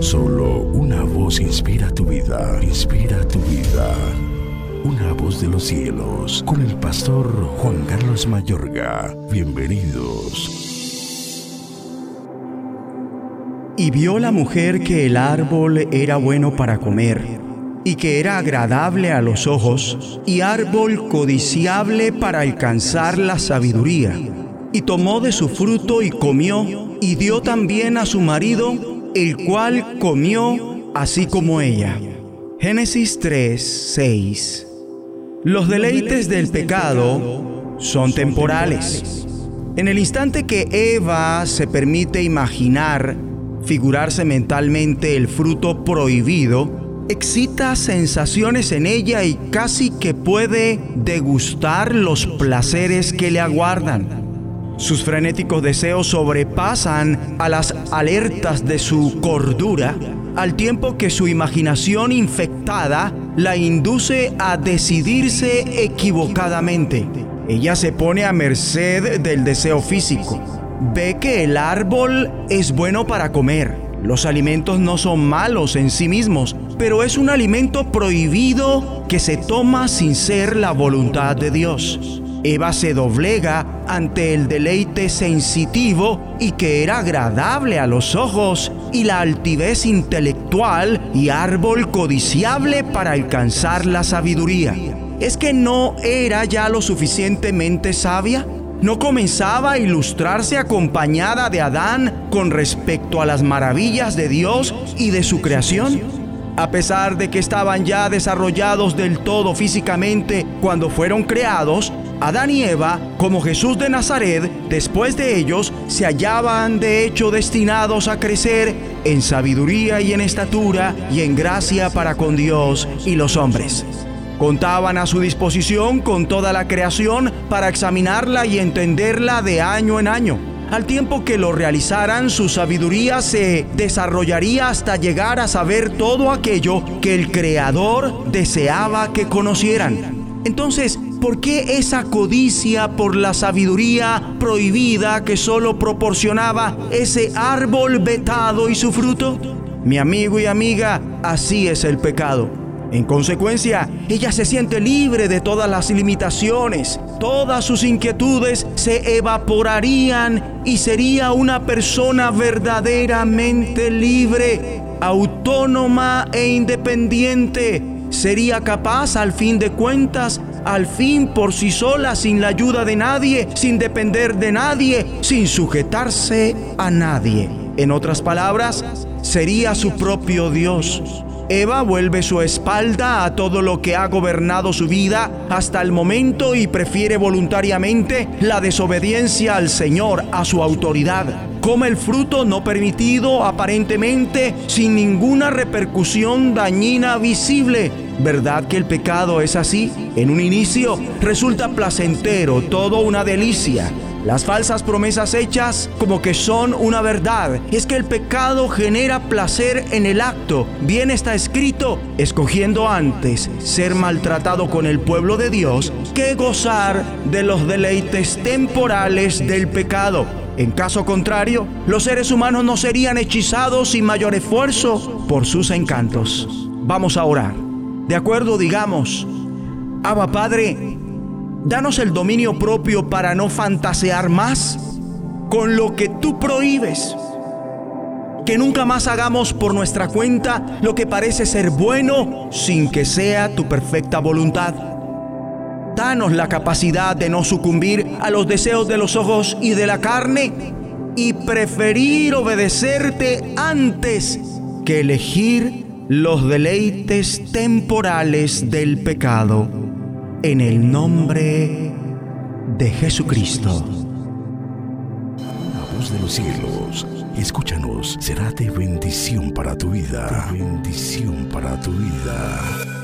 Solo una voz inspira tu vida, inspira tu vida. Una voz de los cielos, con el pastor Juan Carlos Mayorga. Bienvenidos. Y vio la mujer que el árbol era bueno para comer, y que era agradable a los ojos, y árbol codiciable para alcanzar la sabiduría. Y tomó de su fruto y comió, y dio también a su marido, el cual comió así como ella. Génesis 3, 6. Los deleites del pecado son temporales. En el instante que Eva se permite imaginar figurarse mentalmente el fruto prohibido, excita sensaciones en ella y casi que puede degustar los placeres que le aguardan. Sus frenéticos deseos sobrepasan a las alertas de su cordura, al tiempo que su imaginación infectada la induce a decidirse equivocadamente. Ella se pone a merced del deseo físico ve que el árbol es bueno para comer. Los alimentos no son malos en sí mismos, pero es un alimento prohibido que se toma sin ser la voluntad de Dios. Eva se doblega ante el deleite sensitivo y que era agradable a los ojos y la altivez intelectual y árbol codiciable para alcanzar la sabiduría. ¿Es que no era ya lo suficientemente sabia? ¿No comenzaba a ilustrarse acompañada de Adán con respecto a las maravillas de Dios y de su creación? A pesar de que estaban ya desarrollados del todo físicamente cuando fueron creados, Adán y Eva, como Jesús de Nazaret, después de ellos, se hallaban de hecho destinados a crecer en sabiduría y en estatura y en gracia para con Dios y los hombres. Contaban a su disposición con toda la creación para examinarla y entenderla de año en año. Al tiempo que lo realizaran, su sabiduría se desarrollaría hasta llegar a saber todo aquello que el Creador deseaba que conocieran. Entonces, ¿por qué esa codicia por la sabiduría prohibida que solo proporcionaba ese árbol vetado y su fruto? Mi amigo y amiga, así es el pecado. En consecuencia, ella se siente libre de todas las limitaciones, todas sus inquietudes se evaporarían y sería una persona verdaderamente libre, autónoma e independiente. Sería capaz al fin de cuentas, al fin por sí sola, sin la ayuda de nadie, sin depender de nadie, sin sujetarse a nadie. En otras palabras, sería su propio Dios Eva vuelve su espalda a todo lo que ha gobernado su vida hasta el momento y prefiere voluntariamente la desobediencia al Señor, a su autoridad. Come el fruto no permitido aparentemente sin ninguna repercusión dañina visible. ¿Verdad que el pecado es así? En un inicio resulta placentero, todo una delicia las falsas promesas hechas como que son una verdad. Es que el pecado genera placer en el acto. Bien está escrito, escogiendo antes ser maltratado con el pueblo de Dios que gozar de los deleites temporales del pecado. En caso contrario, los seres humanos no serían hechizados sin mayor esfuerzo por sus encantos. Vamos a orar. De acuerdo, digamos, Abba Padre, Danos el dominio propio para no fantasear más con lo que tú prohíbes. Que nunca más hagamos por nuestra cuenta lo que parece ser bueno sin que sea tu perfecta voluntad. Danos la capacidad de no sucumbir a los deseos de los ojos y de la carne y preferir obedecerte antes que elegir los deleites temporales del pecado en el nombre de Jesucristo. La voz de los cielos, escúchanos, será de bendición para tu vida. bendición para tu vida.